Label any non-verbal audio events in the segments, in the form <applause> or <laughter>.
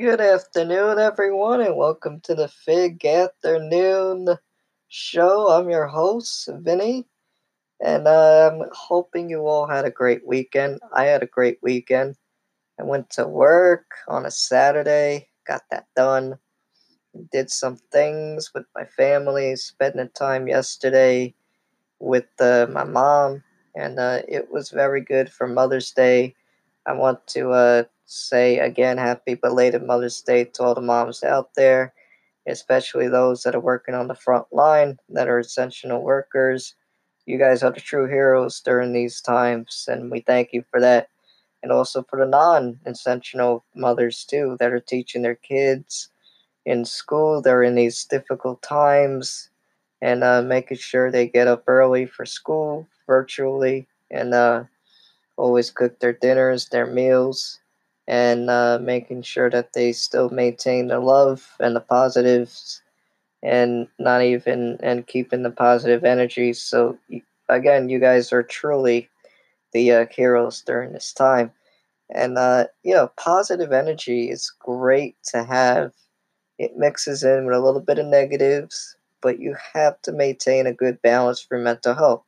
Good afternoon, everyone, and welcome to the Fig Afternoon Show. I'm your host, Vinny, and I'm hoping you all had a great weekend. I had a great weekend. I went to work on a Saturday, got that done, did some things with my family, spending time yesterday with uh, my mom, and uh, it was very good for Mother's Day. I want to uh, say again, happy belated Mother's Day to all the moms out there, especially those that are working on the front line, that are essential workers. You guys are the true heroes during these times, and we thank you for that. And also for the non essential mothers, too, that are teaching their kids in school. In these difficult times and uh, making sure they get up early for school virtually and uh, always cook their dinners, their meals, and uh, making sure that they still maintain the love and the positives and not even and keeping the positive energy. So again, you guys are truly the uh, heroes during this time. And uh, you know, positive energy is great to have. It mixes in with a little bit of negatives, but you have to maintain a good balance for mental health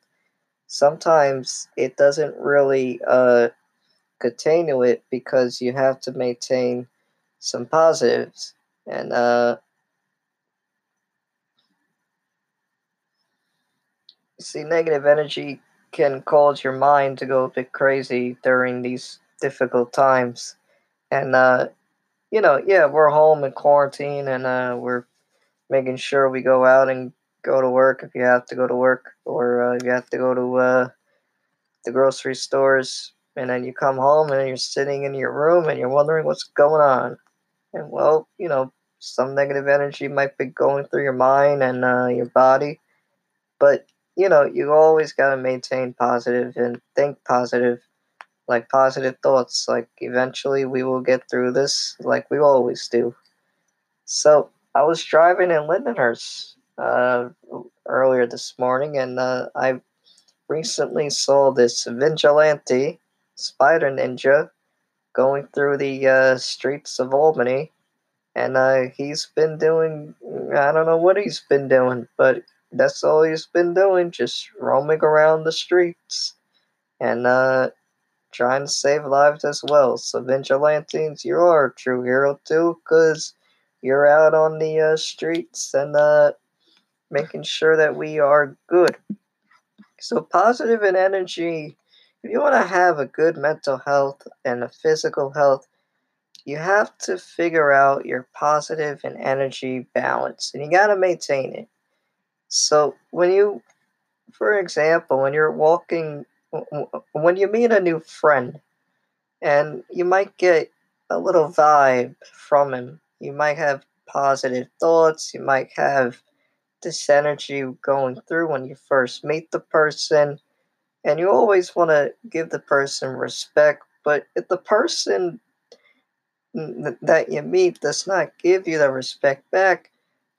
sometimes it doesn't really uh, continue it because you have to maintain some positives. And uh, see negative energy can cause your mind to go a bit crazy during these difficult times. And uh, you know yeah we're home in quarantine and uh, we're making sure we go out and go to work if you have to go to work, or uh, you have to go to uh, the grocery stores, and then you come home and you're sitting in your room and you're wondering what's going on. And well, you know, some negative energy might be going through your mind and uh, your body, but you know, you always got to maintain positive and think positive, like positive thoughts. Like eventually we will get through this, like we always do. So I was driving in Lindenhurst uh, earlier this morning, and uh, I recently saw this vigilante spider ninja going through the uh, streets of Albany, and uh, he's been doing I don't know what he's been doing, but that's all he's been doing, just roaming around the streets and uh, trying to save lives as well. So vigilantes, you are a true hero too, cause you're out on the uh, streets and uh, making sure that we are good. So, positive and energy, if you want to have a good mental health and a physical health, you have to figure out your positive and energy balance and you got to maintain it. So, when you, for example, when you're walking, when you meet a new friend and you might get a little vibe from him, you might have positive thoughts, you might have this energy going through when you first meet the person. And you always want to give the person respect. But if the person that you meet does not give you the respect back,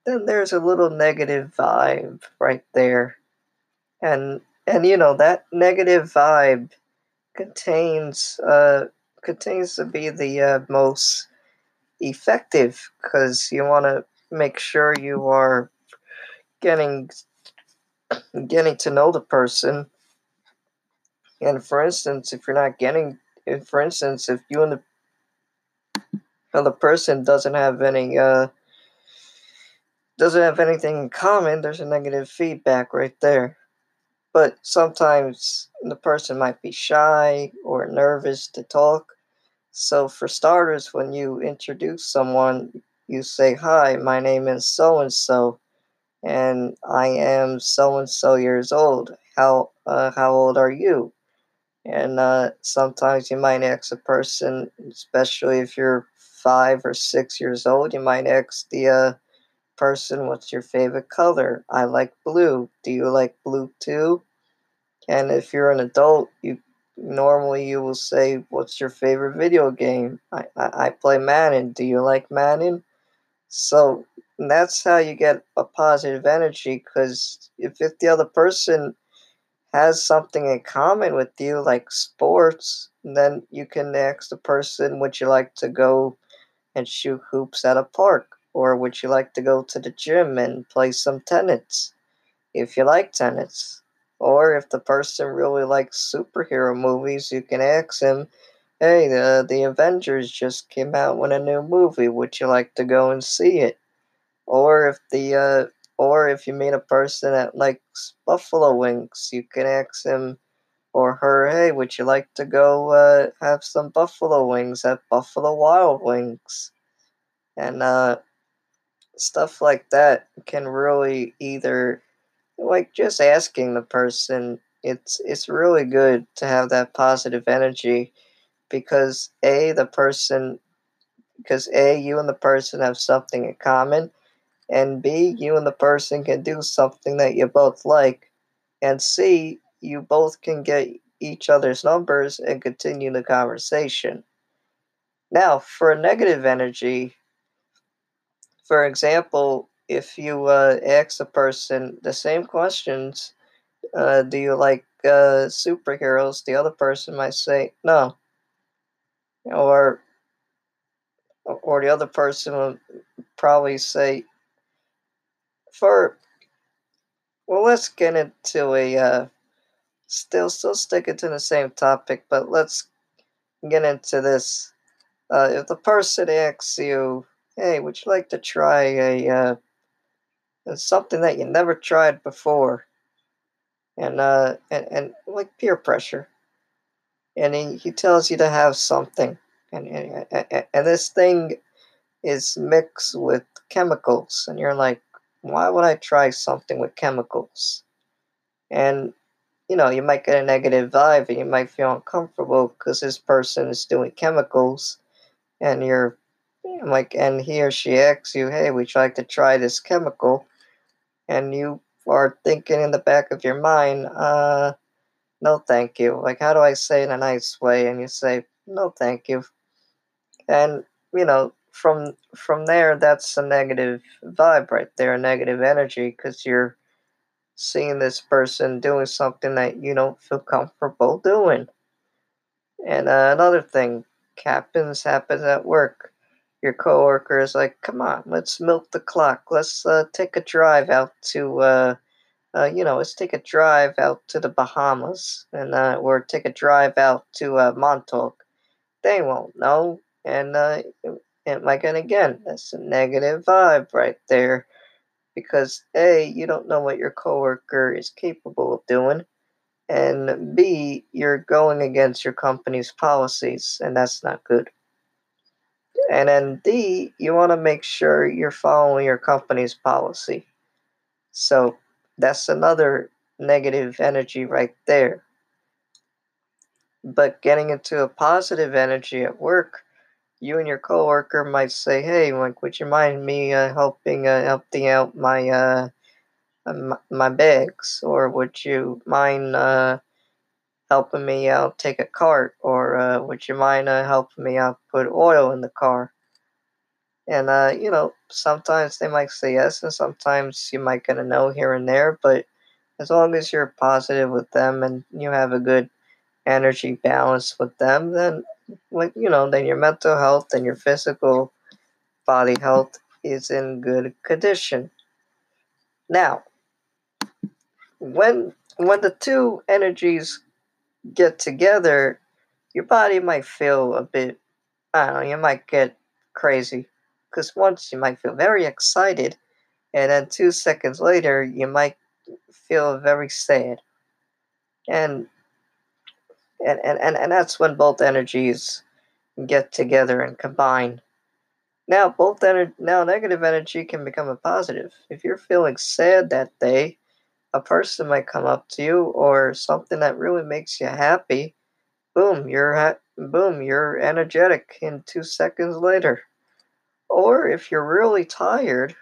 then there's a little negative vibe right there. And and you know that negative vibe contains uh contains to be the uh, most effective because you want to make sure you are getting getting to know the person. And for instance, if you're not getting, if, for instance, if you and the other person doesn't have any, uh, doesn't have anything in common, there's a negative feedback right there. But sometimes the person might be shy or nervous to talk. So, for starters, when you introduce someone, you say, Hi, my name is so and so and I am so and so years old. How uh, how old are you? And uh, sometimes you might ask a person, especially if you're five or six years old, you might ask the uh, person, "What's your favorite color?" I like blue. Do you like blue too? And if you're an adult, you normally you will say, "What's your favorite video game?" I I, I play Madden. Do you like Madden? So that's how you get a positive energy because if, if the other person has something in common with you, like sports, then you can ask the person, would you like to go and shoot hoops at a park? Or would you like to go to the gym and play some tennis? If you like tennis. Or if the person really likes superhero movies, you can ask him, hey, the, the Avengers just came out with a new movie. Would you like to go and see it? Or if the uh, or if you meet a person that likes buffalo wings, you can ask him or her, hey, would you like to go uh, have some buffalo wings at Buffalo Wild Wings? And uh, stuff like that can really either, like just asking the person, it's it's really good to have that positive energy because a the person because a you and the person have something in common and b you and the person can do something that you both like. And c you both can get each other's numbers and continue the conversation. Now for negative energy for example if you uh, ask a person the same questions uh, do you like uh, superheroes? The other person might say no. Or or the other person will probably say for well let's get into a uh, still still sticking to the same topic but let's get into this. Uh, if the person asks you hey would you like to try a uh, something that you never tried before? And uh and, and like peer pressure. And he, he tells you to have something. And, and, and this thing is mixed with chemicals. And you're like why would i try something with chemicals? And you know you might get a negative vibe and you might feel uncomfortable because this person is doing chemicals and you're like and he or she asks you hey would you like to try this chemical? And you are thinking in the back of your mind uh no thank you. Like how do i say in a nice way? And you say no thank you. And you know from from there that's a negative vibe right there a negative energy because you're seeing this person doing something that you don't feel comfortable doing. And uh, another thing happens happens at work. Your coworker is like come on let's milk the clock. Let's uh, take a drive out to uh, uh, you know, let's take a drive out to the Bahamas and uh, or take a drive out to uh, Montauk. They won't know, and and like and again, that's a negative vibe right there, because a you don't know what your coworker is capable of doing, and b you're going against your company's policies, and that's not good. And then D, you want to make sure you're following your company's policy. So that's another negative energy right there. But getting into a positive energy at work, you and your coworker might say, "Hey, like, would you mind me uh, helping uh, helping out my uh, my, bags, or would you mind uh, helping me out take a cart, or uh, would you mind uh, helping me out put oil in the car?" And uh, you know, sometimes they might say yes, and sometimes you might get a no here and there. But as long as you're positive with them and you have a good energy balance with them, then like you know, then your mental health and your physical body health is in good condition. Now, when when the two energies get together, your body might feel a bit I don't know, you might get crazy because once you might feel very excited, and then two seconds later you might feel very sad. And and, and, and, and that's when both energies get together and combine. Now both ener- now negative energy can become a positive. If you're feeling sad that day, a person might come up to you or something that really makes you happy. Boom, you're ha- boom, you're energetic in 2 seconds later. Or if you're really tired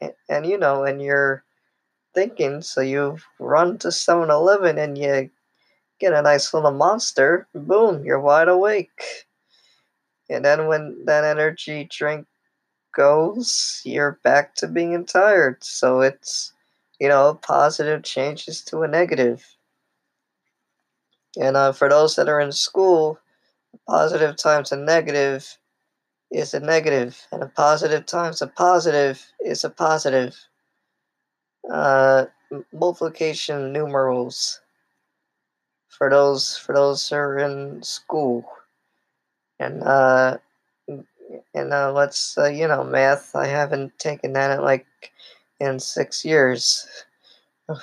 and, and you know, and you're thinking, so you've run to 7 Eleven and you get a nice little monster, boom, you're wide awake. And then when that energy drink goes, you're back to being tired. So it's, you know, positive changes to a negative. And uh, for those that are in school, positive times a negative is a negative, and a positive times a positive is a positive. Uh, multiplication numerals for those for those who are in school, and uh, and uh, let's uh, you know math. I haven't taken that in like in six years. <sighs>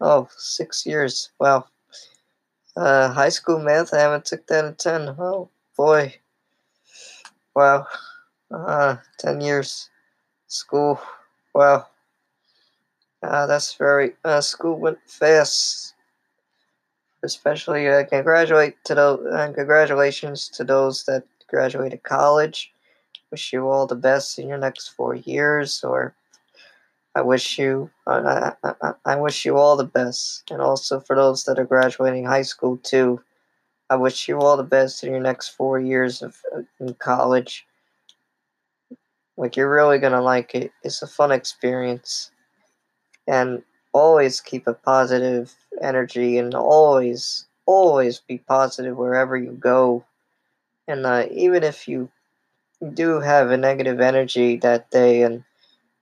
Oh, six years. Wow. Uh, high school math. I haven't took that in ten. Oh boy. Wow. Uh, ten years. School. Wow. Uh, that's very. Uh, school went fast. Especially, uh, congratulate to those. Uh, congratulations to those that graduated college. Wish you all the best in your next four years, or I wish you, I, I, I wish you all the best, and also for those that are graduating high school too. I wish you all the best in your next four years of in college. Like you're really gonna like it. It's a fun experience, and always keep a positive energy, and always, always be positive wherever you go. And uh, even if you do have a negative energy that day, and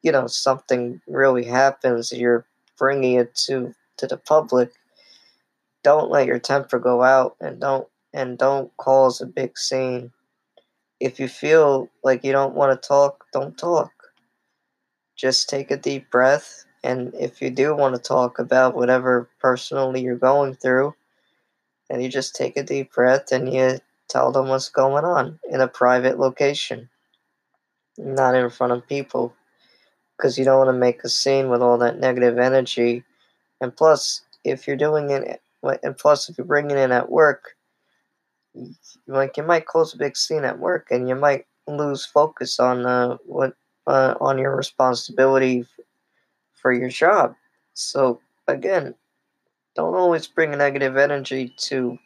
you know something really happens you're bringing it to to the public don't let your temper go out and don't and don't cause a big scene if you feel like you don't want to talk don't talk just take a deep breath and if you do want to talk about whatever personally you're going through then you just take a deep breath and you tell them what's going on in a private location not in front of people because you don't want to make a scene with all that negative energy. And plus, if you're doing it, and plus, if you're bringing it at work, like you might cause a big scene at work, and you might lose focus on uh, what uh, on your responsibility for your job. So again, don't always bring negative energy to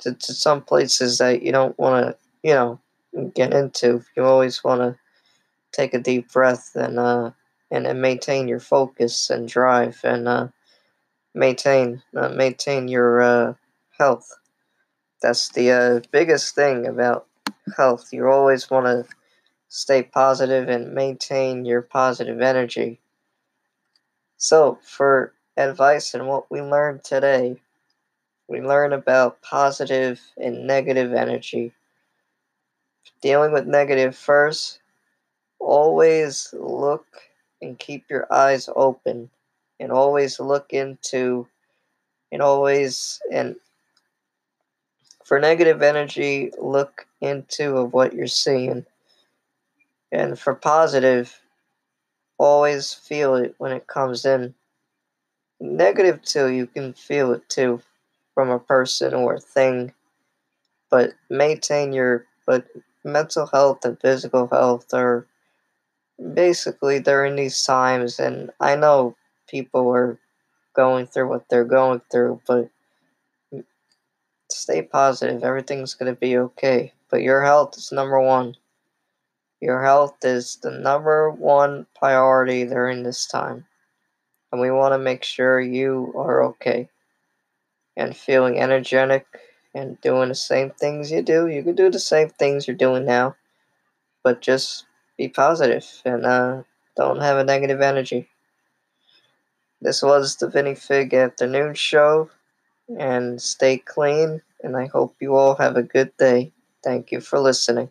to, to some places that you don't want to, you know, get into. You always want to take a deep breath and uh, and, and maintain your focus and drive and uh, maintain uh, maintain your uh, health. That's the uh, biggest thing about health. You always want to stay positive and maintain your positive energy. So, for advice and what we learned today, we learned about positive and negative energy. Dealing with negative first, always look and keep your eyes open and always look into and always and for negative energy look into of what you're seeing and for positive always feel it when it comes in negative too you can feel it too from a person or a thing but maintain your but mental health and physical health are basically during these times, and I know people are going through what they're going through, but stay positive. Everything's going to be okay. But your health is number one. Your health is the number one priority during this time. And we want to make sure you are okay and feeling energetic and doing the same things you do. You can do the same things you're doing now, but just be positive and uh, don't have a negative energy. This was the Vinny Fig afternoon show, and stay clean. And I hope you all have a good day. Thank you for listening.